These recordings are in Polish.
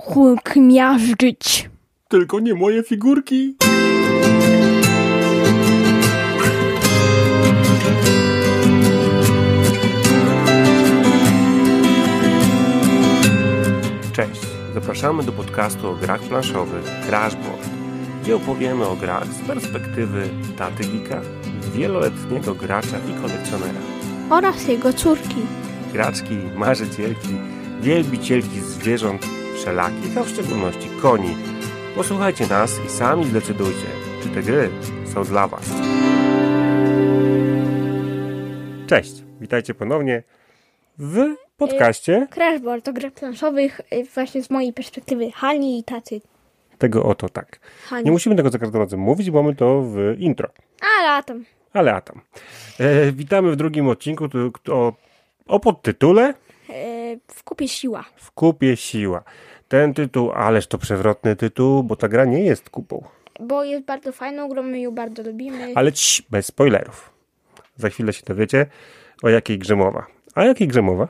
Hulk miażdżyć. Tylko nie moje figurki. Cześć, zapraszamy do podcastu o grach planszowych Crashboard, gdzie opowiemy o grach z perspektywy taty Gika, wieloletniego gracza i kolekcjonera. Oraz jego córki. Graczki, marzycielki, wielbicielki zwierząt wszelakich, a w szczególności koni. Posłuchajcie nas i sami zdecydujcie, czy te gry są dla Was. Cześć, witajcie ponownie w podcaście Crashboard to gra planszowych y, właśnie z mojej perspektywy Hani i taty. tego oto tak. Hani. Nie musimy tego za każdym razem mówić, bo mamy to w intro. A latem. Ale a tam. E, witamy w drugim odcinku o, o podtytule E, w kupie siła. W kupie siła. Ten tytuł, ależ to przewrotny tytuł, bo ta gra nie jest kupą. Bo jest bardzo fajną grą, my ją bardzo lubimy. Ale cii, bez spoilerów. Za chwilę się dowiecie, o jakiej grze mowa. A jakiej grze mowa?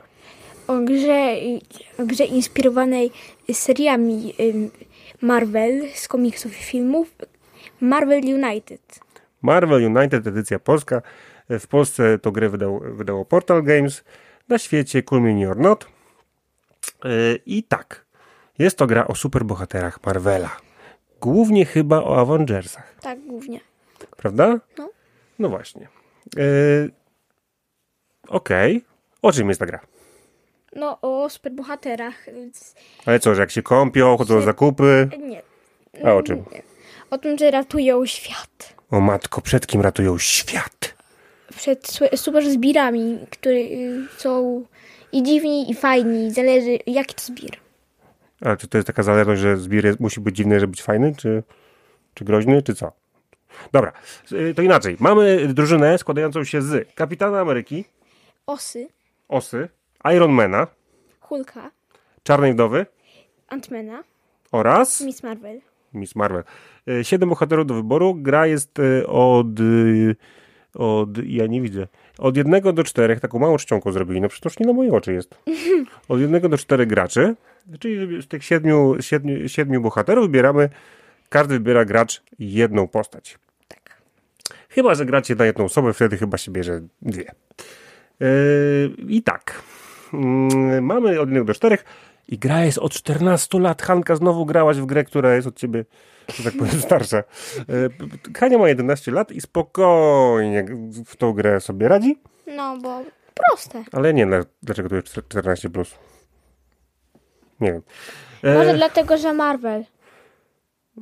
O grze, o grze inspirowanej seriami Marvel z komiksów i filmów. Marvel United. Marvel United, edycja polska. W Polsce to grę wydał, wydało Portal Games. Na świecie Cool Mini or Not. Yy, I tak, jest to gra o superbohaterach Marvela. Głównie chyba o Avengersach. Tak, głównie. Prawda? No. No właśnie. Yy, Okej. O czym jest ta gra? No, o superbohaterach. więc- Ale co, że jak się kąpią, chodzą na zakupy? Nie. A o czym? Nie. O tym, że ratują świat. O matko, przed kim ratują świat? Przed su- super zbirami, które y, są i dziwni, i fajni. Zależy, jaki to zbir. A czy to jest taka zależność, że zbir jest, musi być dziwny, żeby być fajny, czy, czy groźny, czy co? Dobra, y, to inaczej. Mamy drużynę składającą się z Kapitana Ameryki, Osy, Osy, Ironmana, Hulka, Czarnej Wdowy Antmana, oraz Miss Marvel. Miss Marvel. Y, Siedem bohaterów do wyboru. Gra jest y, od... od ja nie widzę. Od jednego do czterech, taką małą czcionką zrobili. No przecież nie na moje oczy jest. Od jednego do czterech graczy. Czyli z tych siedmiu, siedmiu, siedmiu bohaterów wybieramy, każdy wybiera gracz jedną postać. Tak. Chyba, że gracie na jedną osobę, wtedy chyba się bierze dwie. Yy, I tak. Yy, mamy od jednego do czterech. I gra jest od 14 lat. Hanka, znowu grałaś w grę, która jest od ciebie, że tak powiem, starsza. Yy, Hania ma 11 lat i spokojnie w tą grę sobie radzi, No, bo proste. ale nie dlaczego tu jest 14 plus. Nie wiem. Yy, Może dlatego, że Marvel.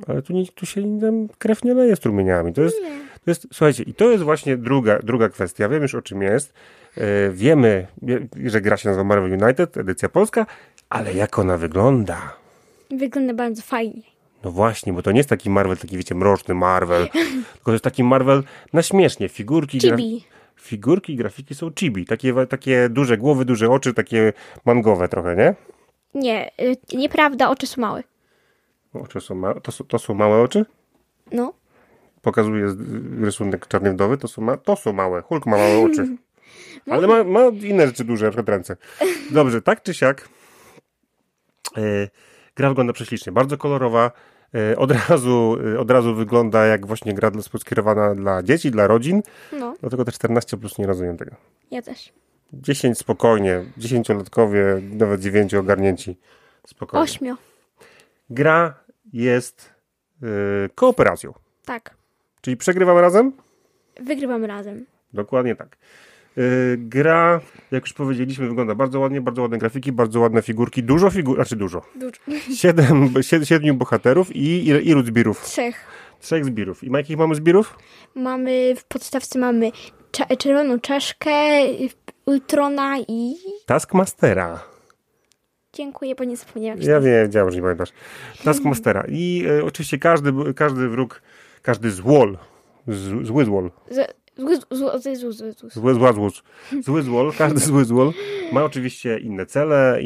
Ale tu, nie, tu się tam krew nie leje strumieniami. To jest, to jest, słuchajcie, i to jest właśnie druga, druga kwestia. Wiem już o czym jest. E, wiemy, wie- że gra się nazywa Marvel United, edycja polska, ale jak ona wygląda? Wygląda bardzo fajnie. No właśnie, bo to nie jest taki Marvel, taki wiecie, mroczny Marvel, tylko to jest taki Marvel na śmiesznie. Figurki, Chibi. figurki i grafiki są chibi. Takie, takie duże głowy, duże oczy, takie mangowe trochę, nie? Nie, y, nieprawda, oczy są małe. Oczy są małe, to, są- to są małe oczy? No. pokazuje rysunek czarnej wdowy, to są, ma, to są małe. Hulk ma małe oczy. Ale ma, ma inne rzeczy duże, na przykład ręce. Dobrze, tak czy siak. E, gra wygląda prześlicznie, bardzo kolorowa. E, od, razu, e, od razu wygląda jak właśnie gra skierowana dla dzieci, dla rodzin. No, Dlatego te 14 plus nie rozumiem tego. ja też. 10 spokojnie, 10-latkowie, nawet 9 ogarnięci. Spokojnie. Ośmio. Gra jest e, kooperacją. Tak. Czyli przegrywamy razem? Wygrywamy razem. Dokładnie tak. Yy, gra, jak już powiedzieliśmy, wygląda bardzo ładnie, bardzo ładne grafiki, bardzo ładne figurki, dużo figur, znaczy dużo. Dużo. Siedem, sied- siedmiu bohaterów i ile, ilu zbirów? Trzech. Trzech zbirów. I ma jakich mamy zbirów? Mamy, w podstawce mamy cza- czerwoną czaszkę, Ultrona i... Taskmastera. Dziękuję, bo nie zapomniałam. Ja wiedziałem, że nie pamiętasz. Taskmastera. I e, oczywiście każdy, każdy wróg, każdy złol, z, zły złol, Z- Zły, zły, zły, zły, zły, zły. każdy zły złol ma oczywiście inne cele,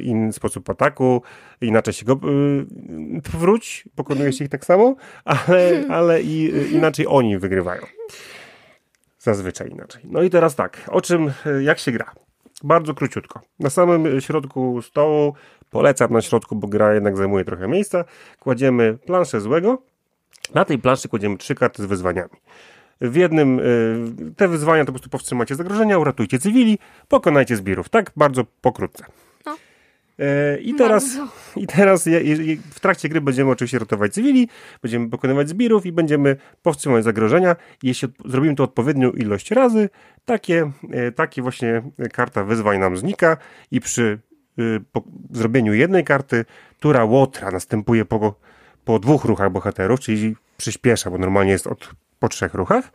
inny sposób ataku, inaczej się go y, wróć, pokonuje się ich tak samo, ale, ale i, y, inaczej oni wygrywają. Zazwyczaj inaczej. No i teraz tak, o czym, y, jak się gra? Bardzo króciutko. Na samym środku stołu, polecam na środku, bo gra jednak zajmuje trochę miejsca, kładziemy planszę złego. Na tej planszy kładziemy trzy karty z wyzwaniami. W jednym y, te wyzwania to po prostu powstrzymacie zagrożenia, uratujcie cywili, pokonajcie zbirów. Tak bardzo pokrótce. No. E, I teraz, Bardzo. i teraz je, je, w trakcie gry będziemy oczywiście ratować cywili, będziemy pokonywać zbirów i będziemy powstrzymać zagrożenia. Jeśli zrobimy to odpowiednią ilość razy, takie, e, takie właśnie karta wyzwań nam znika i przy po zrobieniu jednej karty, która łotra następuje po, po dwóch ruchach bohaterów, czyli przyspiesza, bo normalnie jest od, po trzech ruchach.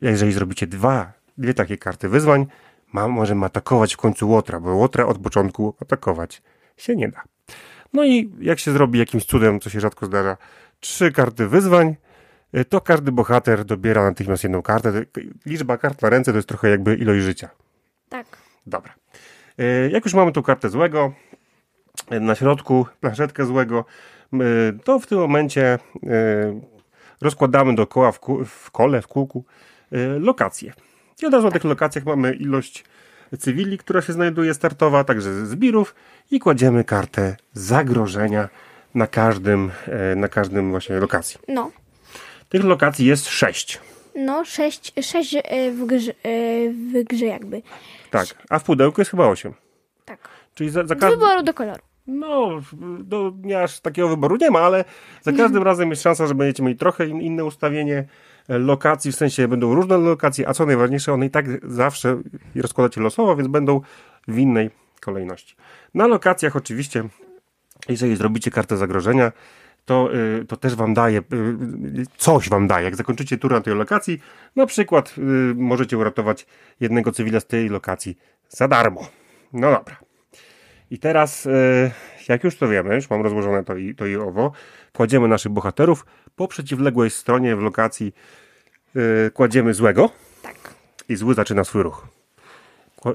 Jeżeli zrobicie dwa, dwie takie karty wyzwań, ma, możemy atakować w końcu łotra, bo łotra od początku atakować się nie da. No i jak się zrobi jakimś cudem, co się rzadko zdarza, trzy karty wyzwań, y, to każdy bohater dobiera natychmiast jedną kartę. Liczba kart na ręce to jest trochę jakby ilość życia. Tak. Dobra. E, Jak już mamy tą kartę złego, e, na środku planszetkę złego, to w tym momencie rozkładamy dookoła w, ku, w kole, w kółku e, lokacje. I od razu na tych lokacjach mamy ilość cywili, która się znajduje startowa, także zbirów i kładziemy kartę zagrożenia na każdym, e, na każdym właśnie lokacji. No. Tych lokacji jest sześć. No, sześć, sześć e, w, grze, w grze jakby. Tak, a w pudełku jest chyba osiem. Tak. Czyli za, za Z każdy... wyboru do koloru. No, do, nie aż takiego wyboru nie ma, ale za każdym razem jest szansa, że będziecie mieli trochę in, inne ustawienie e, lokacji, w sensie będą różne lokacje, a co najważniejsze, one i tak zawsze rozkładacie losowo, więc będą w innej kolejności. Na lokacjach oczywiście, jeżeli zrobicie kartę zagrożenia, to, y, to też wam daje, y, coś wam daje. Jak zakończycie tur na tej lokacji, na przykład możecie uratować jednego cywila z tej lokacji za darmo. No dobra. I teraz, e, jak już to wiemy, już mam rozłożone to i, to i owo, kładziemy naszych bohaterów po przeciwległej stronie w lokacji e, kładziemy złego Tak. i zły zaczyna swój ruch. E,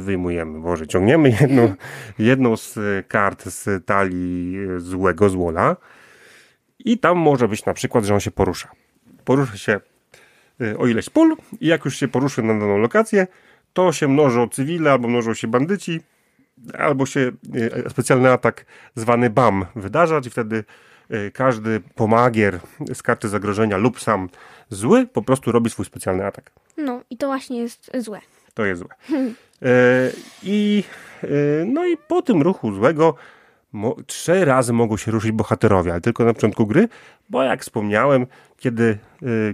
wyjmujemy, Boże, ciągniemy jedną, jedną z kart z talii złego złola i tam może być na przykład, że on się porusza. Porusza się o ileś pól i jak już się poruszy na daną lokację, to się mnożą cywile albo mnożą się bandyci, albo się e, specjalny atak zwany BAM wydarza, i wtedy e, każdy pomagier z karty zagrożenia lub sam zły po prostu robi swój specjalny atak. No, i to właśnie jest złe. To jest złe. E, I no i po tym ruchu złego mo, trzy razy mogą się ruszyć bohaterowie, ale tylko na początku gry, bo jak wspomniałem, kiedy,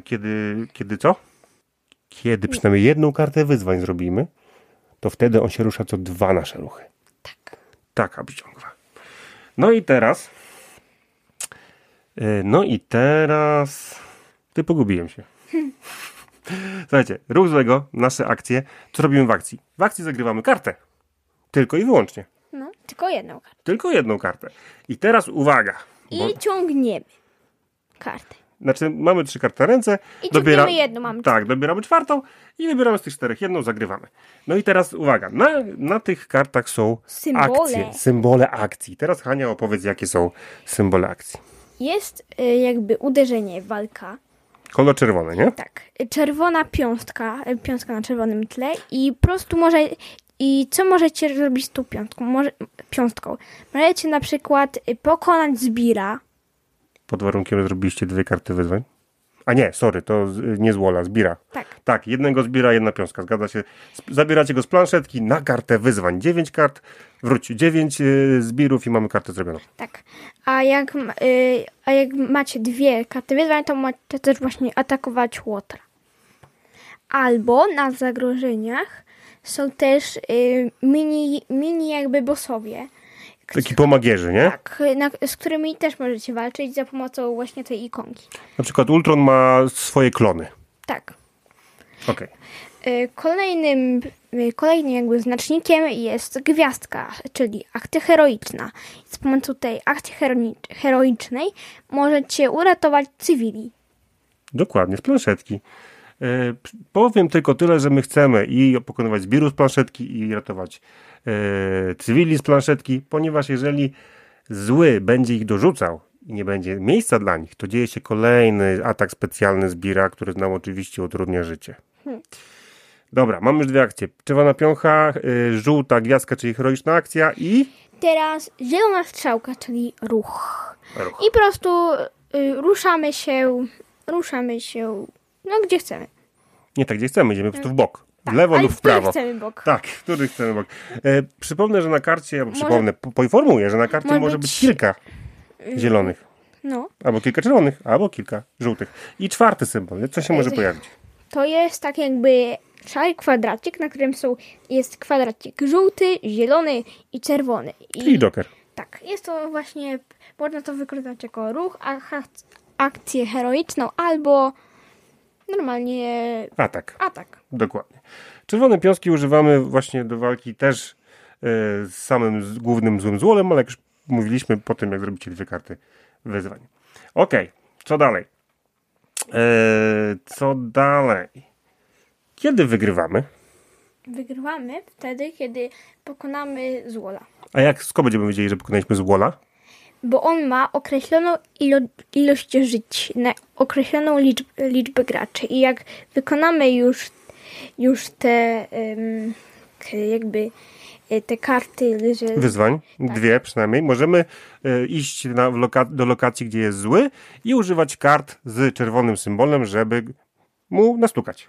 kiedy, kiedy co? Kiedy przynajmniej jedną kartę wyzwań zrobimy, to wtedy on się rusza co dwa nasze ruchy. Tak. Taka wyciągła. No i teraz. e, No i teraz. Ty pogubiłem się. Słuchajcie, ruch złego, nasze akcje. Co robimy w akcji? W akcji zagrywamy kartę. Tylko i wyłącznie. No, tylko jedną kartę. Tylko jedną kartę. I teraz uwaga. I Bo, ciągniemy kartę. Znaczy, mamy trzy karty na ręce. I ciągniemy jedną, mamy Tak, dobieramy czwartą i wybieramy z tych czterech jedną, zagrywamy. No i teraz uwaga. Na, na tych kartach są Symbole. akcje. Symbole akcji. Teraz Hania opowiedz, jakie są symbole akcji. Jest y, jakby uderzenie, walka. Kolor czerwony, nie? Tak. Czerwona piąstka, y, piąstka na czerwonym tle i po prostu może... I co możecie zrobić z tą piątką? Może, piąstką? Możecie na przykład y, pokonać zbira. Pod warunkiem, że zrobiliście dwie karty wyzwań. A nie, sorry, to z, nie z Wola, zbira. Tak. Tak, jednego zbira, jedna piąstka, zgadza się. Zabieracie go z planszetki na kartę wyzwań. Dziewięć kart, wróć, dziewięć y, zbirów i mamy kartę zrobioną. Tak. A jak, y, a jak macie dwie karty wyzwań, to możecie też właśnie atakować łotra. Albo na zagrożeniach są też y, mini, mini jakby bossowie. Taki pomagierzy, nie? Tak, na, z którymi też możecie walczyć za pomocą właśnie tej ikonki. Na przykład Ultron ma swoje klony. Tak. Okej. Y, Kolejnym, y, kolejnym jakby znacznikiem jest gwiazdka, czyli akcja heroiczna. Z pomocą tej akcji heroi- heroicznej możecie uratować cywili. Dokładnie, z planszetki. E, powiem tylko tyle, że my chcemy i pokonywać z planszetki i ratować e, cywili z planszetki, ponieważ jeżeli zły będzie ich dorzucał i nie będzie miejsca dla nich, to dzieje się kolejny atak specjalny zbira, który nam oczywiście utrudnia życie. Dobra, mamy już dwie akcje. Czerwona piącha, y, żółta gwiazdka, czyli heroiczna akcja i... Teraz zielona strzałka, czyli ruch. Ruch. I po prostu y, ruszamy się, ruszamy się, no gdzie chcemy. Nie tak, gdzie chcemy, idziemy po prostu w bok. W lewo Ale lub w w który prawo. chcemy bok. Tak, który chcemy bok. E, przypomnę, że na karcie, ja przypomnę, po- poinformuję, że na karcie może może być- być kilka zielonych, No, albo kilka czerwonych, albo kilka żółtych. I czwarty symbol, co się może pojawić? to jest tak jakby szały kwadracik, na którym są, jest kwadracik żółty, zielony i czerwony. I Czyli Joker. Tak, jest to właśnie, można to wykorzystać jako ruch, akcję heroiczną albo normalnie Atak. atak. Dokładnie. Czerwone piąski używamy właśnie do walki też e, z samym z głównym złym złolem, ale jak już mówiliśmy po tym, jak zrobicie dwie karty wyzwań. Okej, co dalej? E, co dalej? Kiedy wygrywamy? Wygrywamy wtedy, kiedy pokonamy złola. A jak skąd będziemy wiedzieli, że pokonaliśmy złola? Bo on ma określoną ilo ilość żyć, na określoną liczb liczbę graczy. I jak wykonamy już, już te jakby e, te karty, że Wyzwań, dwie przynajmniej. Możemy e, iść na, loka do lokacji, gdzie jest zły i używać kart z czerwonym symbolem, żeby mu nastukać.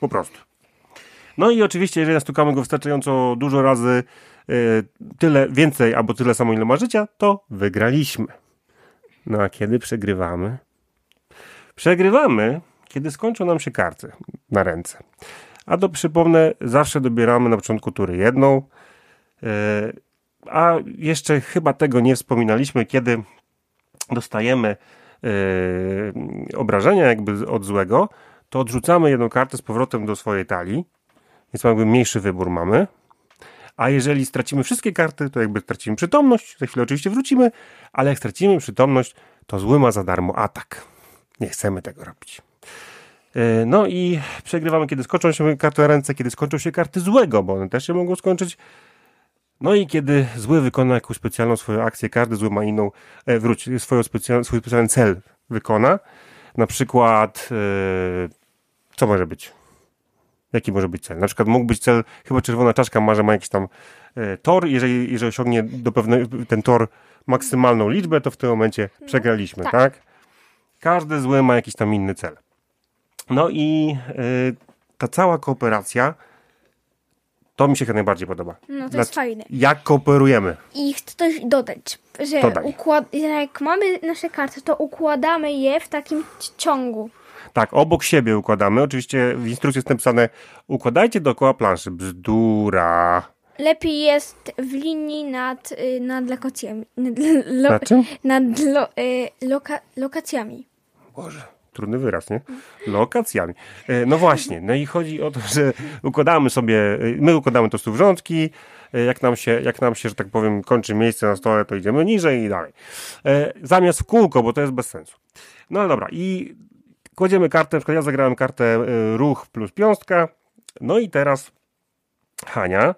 Po prostu. No i oczywiście, jeżeli nastukamy go wystarczająco dużo razy, tyle więcej albo tyle samo, ile ma życia, to wygraliśmy. No a kiedy przegrywamy? Przegrywamy, kiedy skończą nam się karty na ręce. A to przypomnę, zawsze dobieramy na początku tury jedną, E, A jeszcze chyba tego nie wspominaliśmy, kiedy dostajemy e, obrażenia jakby od złego, to odrzucamy jedną kartę z powrotem do swojej talii, więc jakby mniejszy wybór mamy. A jeżeli stracimy wszystkie karty, to jakby stracimy przytomność, za chwilę oczywiście wrócimy, ale jak stracimy przytomność, to zły ma za darmo atak. Nie chcemy tego robić. E, No i przegrywamy, kiedy skończą się karty na ręce, kiedy skończą się karty złego, bo one też się mogą skończyć. No i kiedy zły wykona jakąś specjalną swoją akcję, każdy zły ma inną, e, wróć, swoją specjal, swój specjalny cel wykona. Na przykład, e, co może być? Jaki może być cel? Na przykład mógł być cel, chyba czerwona czaszka ma, że ma jakiś tam e, tor, jeżeli, jeżeli osiągnie do pewnego, ten tor maksymalną liczbę, to w tym momencie przegraliśmy, tak. tak. Każdy zły ma jakiś tam inny cel. No i e, ta cała kooperacja, to mi się chyba najbardziej podoba. No to Dla- jest fajne. Jak kooperujemy? I chcę coś dodać, że Dodaj. jak mamy nasze karty, to układamy je w takim ciągu. Tak, obok siebie układamy. Oczywiście w instrukcji jest napisane układajcie dookoła planszy. Bzdura. Lepiej jest w linii nad, y, nad lokacjami. Nad, lo, Na czym? nad lo, y, loka, lokacjami. Boże, trudny wyraz, nie? Lokacjami. E, No właśnie, no i chodzi o to, że układamy sobie, e, my układamy to w rządki, e, jak nam się, jak nam się, że tak powiem, kończy miejsce na stole, to idziemy niżej i dalej. Zamiast w kółko, bo to jest bez sensu. No ale dobra, i kładziemy kartę, na przykład ja zagrałem kartę e, ruch plus piąstka, no i teraz Hania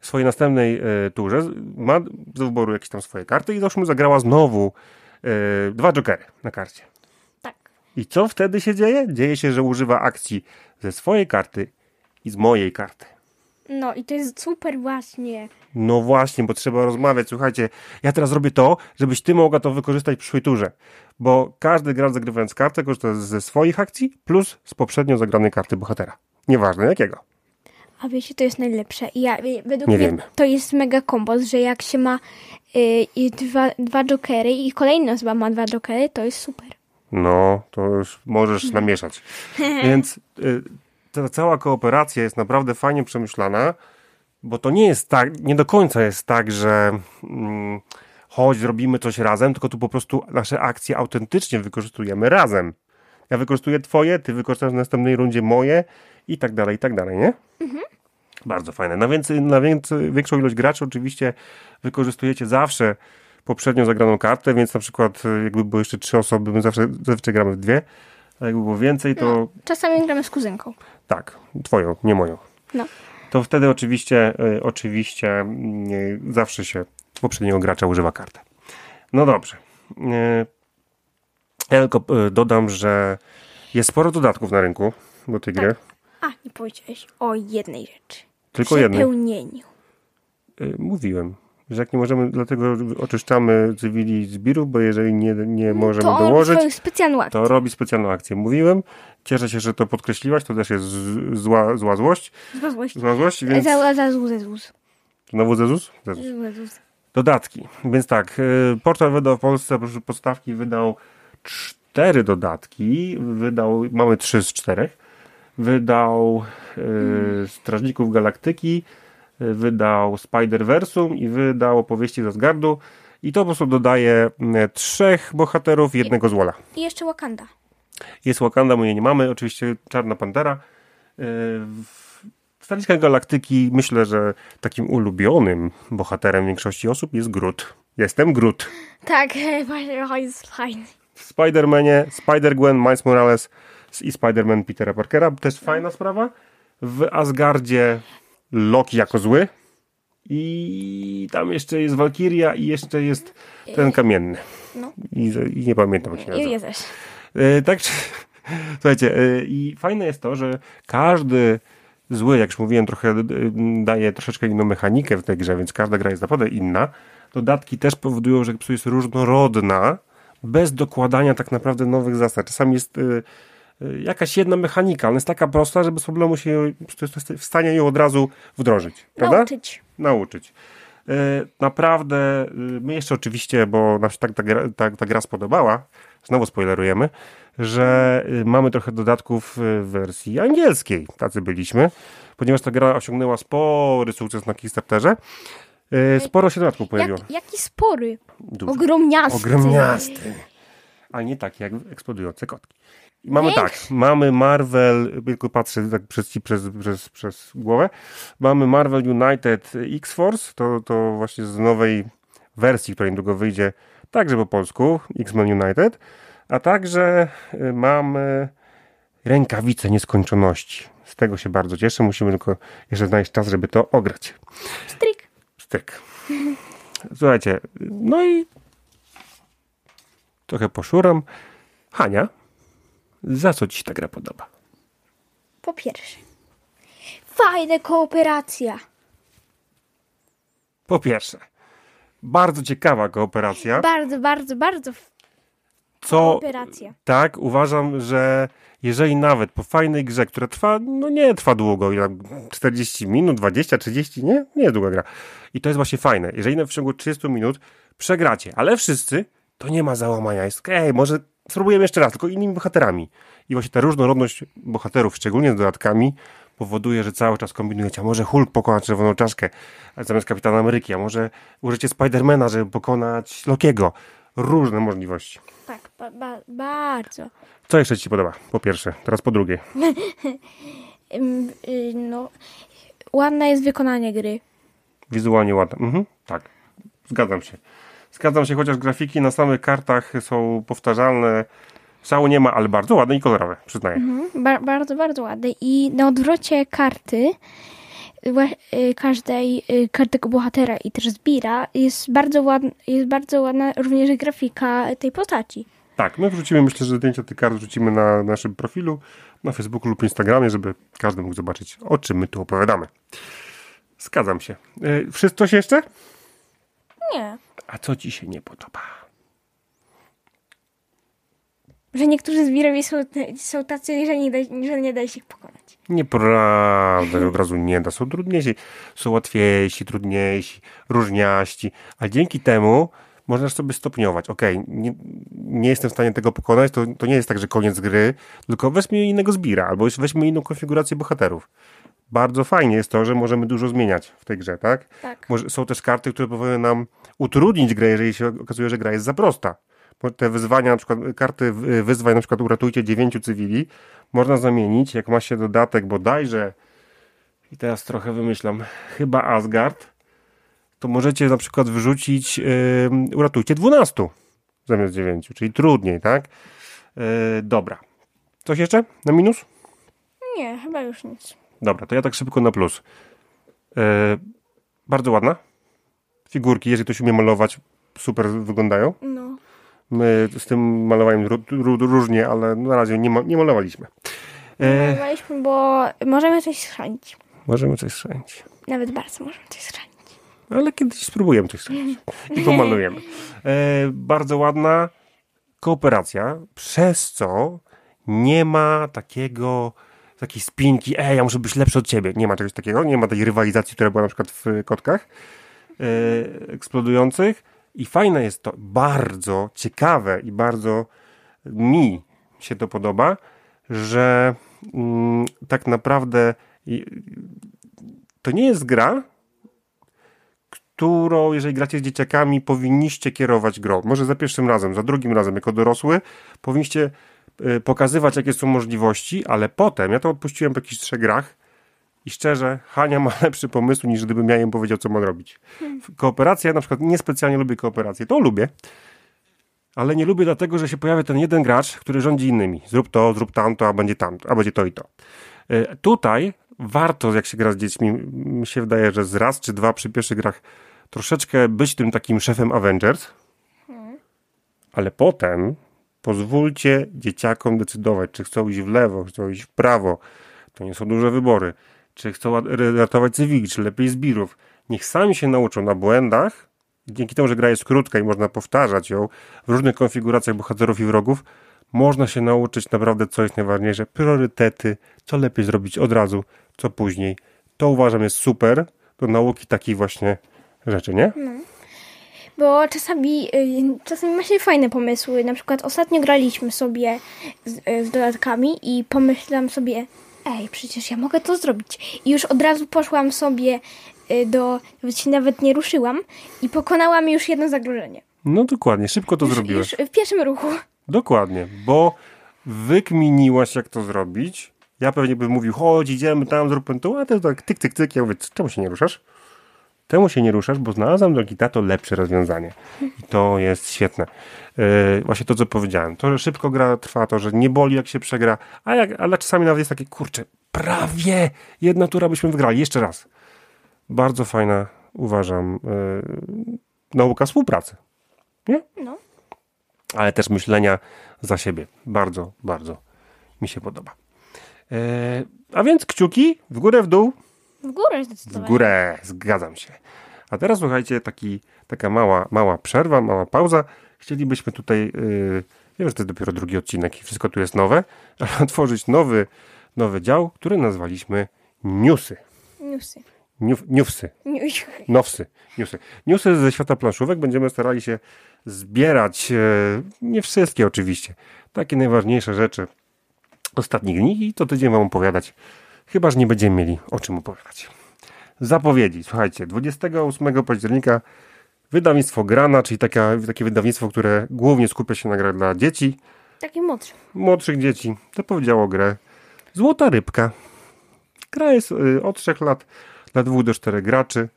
w swojej następnej e, turze ma do wyboru jakieś tam swoje karty i załóżmy zagrała znowu e, dwa jokery na karcie. Tak. I co wtedy się dzieje? Dzieje się, że używa akcji ze swojej karty i z mojej karty. No i to jest super właśnie. No właśnie, bo trzeba rozmawiać. Słuchajcie, ja teraz robię to, żebyś ty mogła to wykorzystać w przyszłej turze. Bo każdy gracz zagrywając kartę korzysta ze swoich akcji plus z poprzednio zagranej karty bohatera. Nieważne jakiego. A wiecie, to jest najlepsze. Ja, według Nie mnie wiemy. to jest mega kombos, że jak się ma y, i dwa, dwa jokery i kolejna osoba ma dwa jokery, to jest super. No, to już możesz namieszać. Więc y, ta cała kooperacja jest naprawdę fajnie przemyślana, bo to nie jest tak, nie do końca jest tak, że mm, chodź, zrobimy coś razem, tylko tu po prostu nasze akcje autentycznie wykorzystujemy razem. Ja wykorzystuję twoje, ty wykorzystasz w następnej rundzie moje i tak dalej, i tak dalej, nie? Bardzo fajne. Na, więcej, na więcej, większą ilość graczy oczywiście wykorzystujecie zawsze poprzednio zagraną kartę, więc na przykład y, jakby było jeszcze trzy osoby, my zawsze zazwyczaj gramy w dwie, a jakby było więcej, to Czasami gramy z kuzynką. Tak, twoją, nie moją. No. To wtedy oczywiście, y, oczywiście y, zawsze się poprzedniego gracza używa kartę. No dobrze. Ja tylko y, dodam, że jest sporo dodatków na rynku do tej gry. A, nie powiedziałeś o jednej rzeczy. Tylko jednej. Mówiłem, że jak nie możemy, dlatego oczyszczamy cywili z birów, bo jeżeli nie, nie możemy to dołożyć, swoją specjalną akcję. to robi specjalną akcję. Mówiłem, cieszę się, że to podkreśliłaś, to też jest zła, zła złość, Zła złość. zła złość, więc Za, za za złu. znowu Zezus? Zezus. Złe złu. Dodatki. Więc tak, y, portal wydał w Polsce oprócz podstawki wydał cztery dodatki. Wydał, mamy trzy z czterech. Wydał y, Strażników Galaktyki, wydał Spider-Versum i wydał opowieści z Asgardu. I to po prostu dodaje y, trzech bohaterów i jednego złola. I jeszcze Wakanda. Jest Wakanda, my jej nie mamy. Oczywiście Czarna Pantera. Y, W Staniskach Galaktyki myślę, że takim ulubionym bohaterem większości osób jest Groot. Jestem Groot. Tak, właśnie, o, jest fajny. W Spider-Manie Spider-Gwen, Miles Morales i Spider-Man Petera Parkera. Też fajna sprawa. W Asgardzie Loki jako zły. I tam jeszcze jest Valkyria i jeszcze jest ten kamienny. No. I, i nie pamiętam jak się nazywa. I jest też. Tak, czy- słuchajcie, e, i fajne jest to, że każdy zły, jak już mówiłem, trochę e, daje troszeczkę inną mechanikę w tej grze, więc każda gra jest naprawdę inna. Dodatki też powodują, że psu jest różnorodna, bez dokładania tak naprawdę nowych zasad. Czasami jest e, jakaś jedna mechanika, ona jest taka prosta, że bez problemu się w stanie ją od razu wdrożyć. Prawda? Nauczyć. nauczyć. E, Naprawdę, e, my jeszcze oczywiście, bo nam się tak ta gra, tak, ta gra spodobała, znowu spoilerujemy, że mamy trochę dodatków w wersji angielskiej. Tacy byliśmy, ponieważ ta gra osiągnęła spory sukces na Kickstarterze. Sporo się dodatków pojawiło. Jak, jaki spory. Dużo. Ogromniasty. Ogromniasty. A nie tak jak eksplodujące kotki. Mamy tak, mamy Marvel, tylko patrzę tak przez, ci przez, przez, przez głowę, mamy Marvel United X-Force, to, to właśnie z nowej wersji, która niedługo wyjdzie, także po polsku, X-Men United, a także y, mamy rękawice nieskończoności. Z tego się bardzo cieszę, musimy tylko jeszcze znaleźć czas, żeby to ograć. Stryk. Styk. Słuchajcie, no i trochę poszuram. Hania, za co ci się ta gra podoba? Po pierwsze. Fajna kooperacja. Po pierwsze, bardzo ciekawa kooperacja. Bardzo, bardzo, bardzo Co kooperacja. tak, uważam, że jeżeli nawet po fajnej grze, która trwa, no nie trwa długo, ile tam 40 minut, 20, 30, nie? Nie długa gra. I to jest właśnie fajne. Jeżeli na w ciągu 30 minut przegracie, ale wszyscy, to nie ma załamania. Jest, ej, może spróbujemy jeszcze raz, tylko innymi bohaterami. I właśnie ta różnorodność bohaterów, szczególnie z dodatkami, powoduje, że cały czas kombinujecie. A może Hulk pokona czerwoną czaszkę zamiast Kapitana Ameryki, a może użycie Spidermana, żeby pokonać Lokiego. Różne możliwości. Tak, ba, ba, bardzo. Co jeszcze ci się podoba? Po pierwsze, teraz po drugie. Y, no, ładne jest wykonanie gry. Wizualnie ładne. Mhm, tak, zgadzam się. Zgadzam się, chociaż grafiki na samych kartach są powtarzalne. Szału nie ma, ale bardzo ładne i kolorowe, przyznaję. Ba, bardzo, bardzo ładne. I na odwrocie karty y, każdej y, każdego bohatera i też zbira jest bardzo ładna, jest bardzo ładna również grafika tej postaci. Tak, my wrzucimy, myślę, że zdjęcia tych kart wrzucimy na naszym profilu, na Facebooku lub Instagramie, żeby każdy mógł zobaczyć, o czym my tu opowiadamy. Zgadzam się. E, Wszystko coś jeszcze? Nie. A co ci się nie podoba? Że niektórzy zbirowie są, są tacy, że nie, da, że nie da się ich pokonać. Nieprawda, od razu nie da. Są trudniejsi, są łatwiejsi, trudniejsi, różniaści, a dzięki temu można sobie stopniować. Okej, nie, nie jestem w stanie tego pokonać, to, to nie jest tak, że koniec gry, tylko weźmy innego zbira, albo weźmy inną konfigurację bohaterów. Bardzo fajnie jest to, że możemy dużo zmieniać w tej grze, tak? Tak. Może, są też karty, które powinny nam utrudnić grę, jeżeli się okazuje, że gra jest za prosta. Bo te wyzwania, na przykład karty y, wyzwań, na przykład uratujcie dziewięciu cywili, można zamienić, jak ma się dodatek bodajże, i teraz trochę wymyślam, chyba Asgard, to możecie na przykład wyrzucić yy, uratujcie 12 zamiast 9, czyli trudniej, tak? Yy, dobra. Coś jeszcze na minus? Nie, chyba już nic. Dobra, to ja tak szybko na plus. E, bardzo ładna. Figurki, jeżeli ktoś umie malować, super wyglądają. No. My z tym malowaniem ró- ró- różnie, ale na razie nie, ma, nie malowaliśmy. E, Malowaliśmy, bo możemy coś schrzanić. możemy coś strzelić. Nawet bardzo możemy coś schrzanić. Ale kiedyś spróbujemy coś strzelić i pomalujemy. E, bardzo ładna kooperacja, przez co nie ma takiego takiej spinki, ej, ja muszę być lepszy od ciebie. Nie ma czegoś takiego, nie ma tej rywalizacji, która była na przykład w kotkach eksplodujących. I fajne jest to, bardzo ciekawe i bardzo mi się to podoba, że mm, tak naprawdę to nie jest gra, którą, jeżeli gracie z dzieciakami, powinniście kierować grą. Może za pierwszym razem, za drugim razem, jako dorosły, powinniście y, pokazywać, jakie są możliwości, ale potem, ja to odpuściłem po jakichś trzech grach i szczerze, Hania ma lepszy pomysł, niż gdybym ja im powiedział, co ma robić. Kooperacja, ja na przykład niespecjalnie lubię kooperację, to lubię, ale nie lubię dlatego, że się pojawia ten jeden gracz, który rządzi innymi. Zrób to, zrób tamto, a będzie tamto, a będzie to i to. Y, Tutaj warto, jak się gra z dziećmi, mi się wydaje, że z raz czy dwa przy pierwszych grach troszeczkę być tym takim szefem Avengers, ale potem pozwólcie dzieciakom decydować, czy chcą iść w lewo, czy chcą iść w prawo. To nie są duże wybory. Czy chcą ratować cywili, czy lepiej zbirów. Niech sami się nauczą na błędach. Dzięki temu, że gra jest krótka i można powtarzać ją w różnych konfiguracjach bohaterów i wrogów, można się nauczyć naprawdę, co jest najważniejsze. Priorytety, co lepiej zrobić od razu, co później. To uważam jest super do nauki takich właśnie rzeczy, nie? Bo czasami, y, czasami ma się fajne pomysły. Na przykład ostatnio graliśmy sobie z, y, z dodatkami i pomyślałam sobie, ej, przecież ja mogę to zrobić. I już od razu poszłam sobie y, do, nawet się nawet nie ruszyłam i pokonałam już jedno zagrożenie. No dokładnie, szybko to zrobiłeś. Już w pierwszym ruchu. Dokładnie, bo wykminiłaś, jak to zrobić. Ja pewnie bym mówił, chodź, idziemy tam, zróbmy to, a ty tak tyk, tyk, tyk. Ja mówię, czemu się nie ruszasz? Temu się nie ruszasz, bo znalazłam drogi tato lepsze rozwiązanie. I to jest świetne. Yy, właśnie to, co powiedziałem. To, że szybko gra trwa, to, że nie boli, jak się przegra, a jak, ale czasami nawet jest takie, kurczę, prawie jedna tura byśmy wygrali. Jeszcze raz. Bardzo fajna, uważam, yy, nauka współpracy. Nie? No. ale też myślenia za siebie. Bardzo, bardzo mi się podoba. E, a więc kciuki w górę, w dół, W górę w zdecydowanie. górę, zgadzam się. A teraz słuchajcie, taki, taka mała, mała przerwa, mała pauza. Chcielibyśmy tutaj, yy, wiem, że to jest dopiero drugi odcinek i wszystko tu jest nowe, ale otworzyć nowy, nowy dział, który nazwaliśmy Newsy. Newsy. Newsy. Niuś. Nowsy, newsy. Newsy ze świata planszówek będziemy starali się zbierać, e, nie wszystkie oczywiście, takie najważniejsze rzeczy ostatnich dni i co tydzień wam opowiadać, chyba, że nie będziemy mieli o czym opowiadać. Zapowiedzi, słuchajcie, 28 października wydawnictwo Grana, czyli taka, takie wydawnictwo, które głównie skupia się na grach dla dzieci, Taki młodszy. młodszych dzieci, zapowiedziało grę Złota Rybka. Gra jest y, od 3 lat dla 2 do 4 graczy.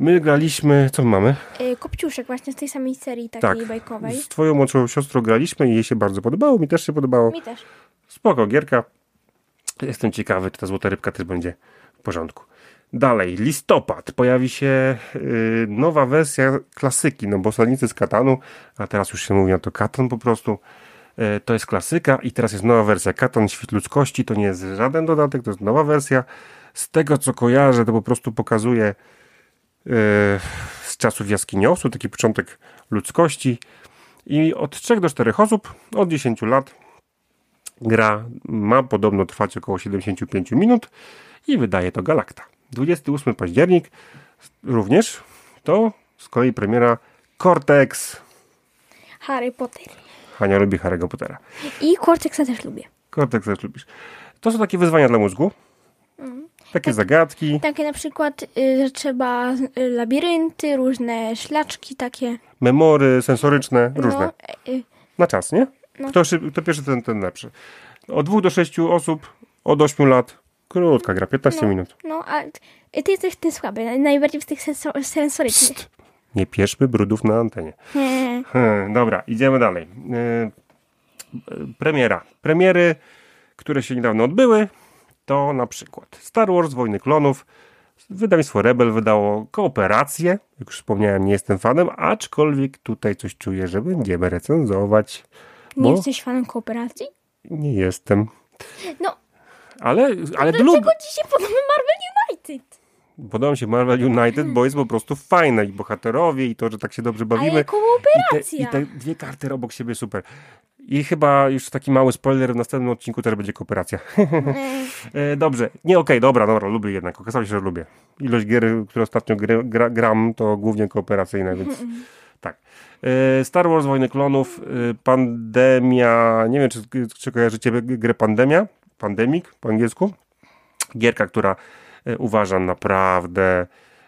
My graliśmy, co my mamy? Y, Kopciuszek właśnie z tej samej serii takiej Tak, bajkowej. z twoją młodszą siostrą graliśmy i jej się bardzo podobało, mi też się podobało. Mi też. Spoko gierka. Jestem ciekawy, czy ta Złota Rybka też będzie w porządku. Dalej, listopad. Pojawi się y, nowa wersja klasyki, no bo Osadnicy z Katanu, a teraz już się mówi na to Katan po prostu. Y, to jest klasyka i teraz jest nowa wersja. Katan Świt Ludzkości to nie jest żaden dodatek, to jest nowa wersja. Z tego co kojarzę, to po prostu pokazuje y, z czasów jaskiniosu, taki początek ludzkości. I od 3 do 4 osób, od 10 lat gra ma podobno trwać około 75 minut i wydaje to Galacta. 28 październik również to z kolei premiera Cortex. Harry Potter. Hania lubi Harry'ego Pottera. I Cortexa też lubię. Cortex też lubisz. To są takie wyzwania dla mózgu. Takie zagadki, Takie na przykład, y, że trzeba y, labirynty, różne szlaczki takie. memory sensoryczne, różne. No, y, Na czas, nie? No. Kto, szyb, kto pierwszy, ten, ten lepszy. Od 2 do 6 osób, od 8 lat. Krótka gra, 15 No. minut. no a ty, jesteś ty słaby, najbardziej w tych senso- sensorycznych. Nie pieszmy brudów na antenie. Nie. Hmm, dobra, idziemy dalej. Yy, premiera. Premiery, które się niedawno odbyły, to na przykład Star Wars Wojny Klonów. Wydawnictwo Rebel wydało kooperację. Jak już wspomniałem, nie jestem fanem, aczkolwiek tutaj coś czuję, że będziemy recenzować. Nie Bo jesteś fanem kooperacji? nie jestem. No, Ale, ale Dlaczego lubię. ci się podoba Marvel United? Podoba mi się Marvel United, bo jest po prostu fajne i bohaterowie i to, że tak się dobrze bawimy. Ale I te, kooperacja. I te dwie karty obok siebie super. I chyba już taki mały spoiler, w następnym odcinku też będzie kooperacja. E, Dobrze, nie okej, dobra, dobra, lubię jednak. Okazało się, że lubię. Ilość gier, które ostatnio gry, gra, gram, to głównie kooperacyjne, więc Star Wars Wojny Klonów, e, Pandemia, nie wiem, czy, czy kojarzycie grę Pandemia? Pandemic po angielsku? Gierka, która e, uważam naprawdę,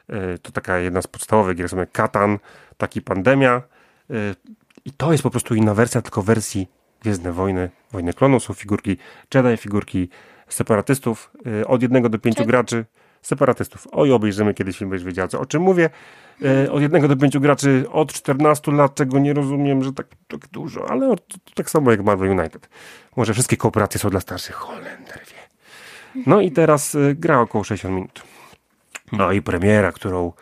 e, to taka jedna z podstawowych gier, sobie Katan, taki Pandemia. E, I to jest po prostu inna wersja, tylko wersji Gwiezdne Wojny, Wojny Klonów, są figurki Jedi, figurki separatystów, e, od jednego do pięciu graczy. Separatystów. Oj, obejrzymy kiedyś film, będziesz wiedziała, co, o czym mówię. E, od jednego do pięciu graczy od 14 lat, czego nie rozumiem, że tak, tak dużo, ale od, tak samo jak Marvel United. Może wszystkie kooperacje są dla starszych. Holender wie. No i teraz y, gra około 60 minut. No i premiera, którą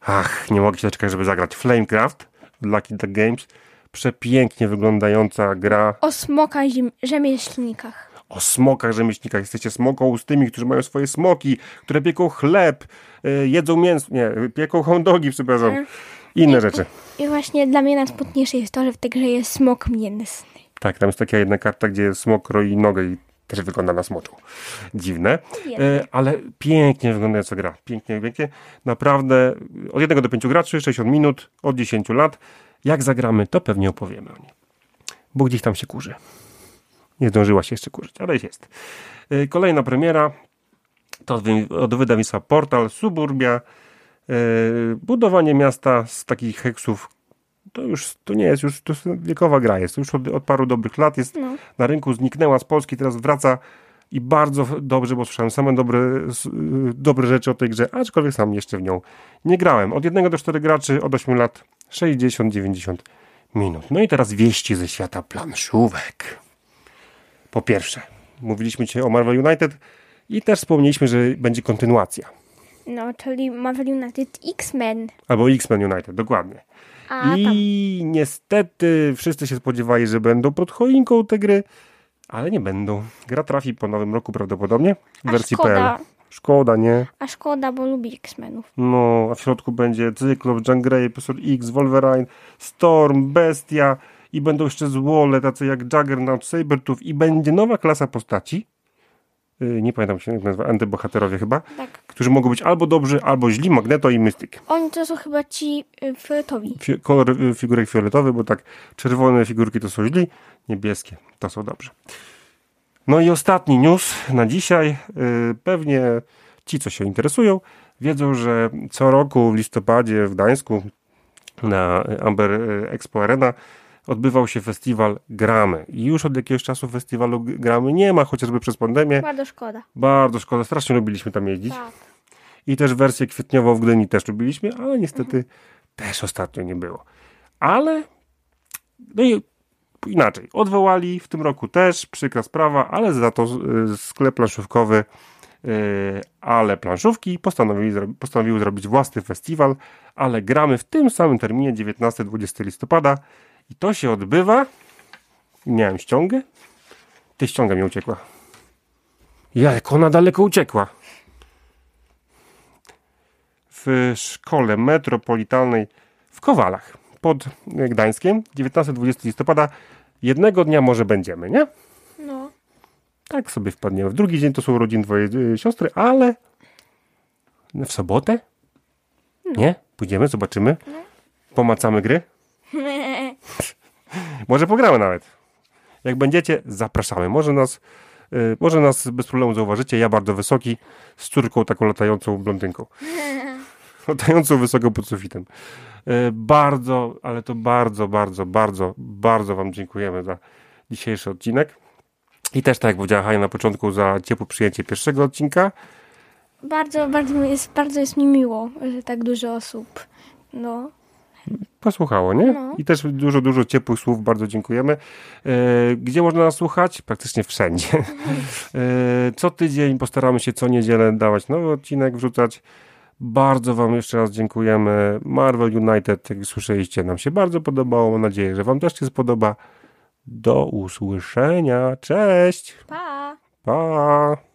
ach, nie mogę się doczekać, żeby zagrać. Flamecraft, Lucky Duck Games. Przepięknie wyglądająca gra O smoka ziem- rzemieślnikach. O smokach rzemieślnikach. Jesteście smoką z tymi, którzy mają swoje smoki, które pieką chleb, y, jedzą mięso, nie, pieką hot dogi, przepraszam. Inne rzeczy. I właśnie dla mnie najsmutniejsze jest to, że w tej grze jest smok mięsny. Tak, tam jest taka jedna karta, gdzie smok roi nogę i też wygląda na smoczu. Dziwne, e, ale pięknie wyglądająca gra. Pięknie, pięknie. Naprawdę od jednego do pięciu graczy, 60 minut, od 10 lat. Jak zagramy, to pewnie opowiemy o niej. Bo gdzieś tam się kurzy. Nie zdążyła się jeszcze kurzyć, ale jest. E, Kolejna premiera to od wy- od wydawnictwa Portal, Suburbia. E, Budowanie miasta z takich heksów to już to nie jest, już to jest wiekowa gra jest. Już od, od paru dobrych lat jest No. na rynku, zniknęła z Polski, teraz wraca i bardzo dobrze, bo słyszałem same dobre, y, dobre rzeczy o tej grze, aczkolwiek sam jeszcze w nią nie grałem. Od 1 do 4 graczy, od 8 lat 60-90 minut. No i teraz wieści ze świata planszówek. Po pierwsze, mówiliśmy dzisiaj o Marvel United i też wspomnieliśmy, że będzie kontynuacja. No, czyli Marvel United X-Men. Albo X-Men United, dokładnie. A tam. I niestety wszyscy się spodziewali, że będą pod choinką te gry, ale nie będą. Gra trafi po nowym roku prawdopodobnie w A wersji szkoda. PL. Szkoda, nie? A szkoda, bo lubi X-Menów. No, a w środku będzie Cyclops, Jean Grey, Profesor X, Wolverine, Storm, Bestia i będą jeszcze złole, tacy jak Juggernaut, Sabertooth i będzie nowa klasa postaci. Yy, nie pamiętam się jak nazywa, antybohaterowie chyba, Tak. którzy mogą być albo dobrzy, albo źli, Magneto i Mystyk. Oni to są chyba ci y, fioletowi. Fi- kolor y, figurek fioletowy, bo tak czerwone figurki to są źli, niebieskie to są dobrze. No i ostatni news na dzisiaj. Y, Pewnie ci, co się interesują, wiedzą, że co roku w listopadzie w Gdańsku na Amber y, Expo Arena odbywał się festiwal Gramy. I już od jakiegoś czasu festiwalu Gramy nie ma, chociażby przez pandemię. Bardzo szkoda. Bardzo szkoda, strasznie lubiliśmy tam jeździć. Tak. I też wersję kwietniową w Gdyni też lubiliśmy, ale niestety też ostatnio nie było. Ale, no i inaczej, odwołali w tym roku też, przykra sprawa, ale za to y, sklep planszówkowy, y, ale planszówki postanowiły, postanowiły zrobić własny festiwal, ale gramy w tym samym terminie 19-20 listopada i to się odbywa, miałem ściągę, ty ściąga mi uciekła. Jak ona daleko uciekła w szkole metropolitalnej w Kowalach pod Gdańskiem 19-20 listopada. Jednego dnia może będziemy, nie? No. Tak sobie wpadniemy. W drugi dzień to są urodziny twojej y, siostry, ale w sobotę? Nie? Pójdziemy, zobaczymy. Pomacamy gry. Może pogramy nawet. Jak będziecie, zapraszamy. Może nas, y, może nas bez problemu zauważycie. Ja bardzo wysoki, z córką taką latającą blondynką. latającą wysoko pod sufitem. Y, Bardzo, ale to bardzo, bardzo, bardzo, bardzo Wam dziękujemy za dzisiejszy odcinek. I też tak jak powiedziała Hania na początku, za ciepłe przyjęcie pierwszego odcinka. Bardzo, bardzo jest, bardzo jest mi miło, że tak dużo osób. No. Posłuchało, nie? No. I też dużo, dużo ciepłych słów, bardzo dziękujemy. E, gdzie można nas słuchać? Praktycznie wszędzie. E, co tydzień postaramy się co niedzielę dawać nowy odcinek, wrzucać. Bardzo Wam jeszcze raz dziękujemy. Marvel United, jak słyszeliście, nam się bardzo podobało. Mam nadzieję, że Wam też się spodoba. Do usłyszenia. Cześć! Pa! Pa!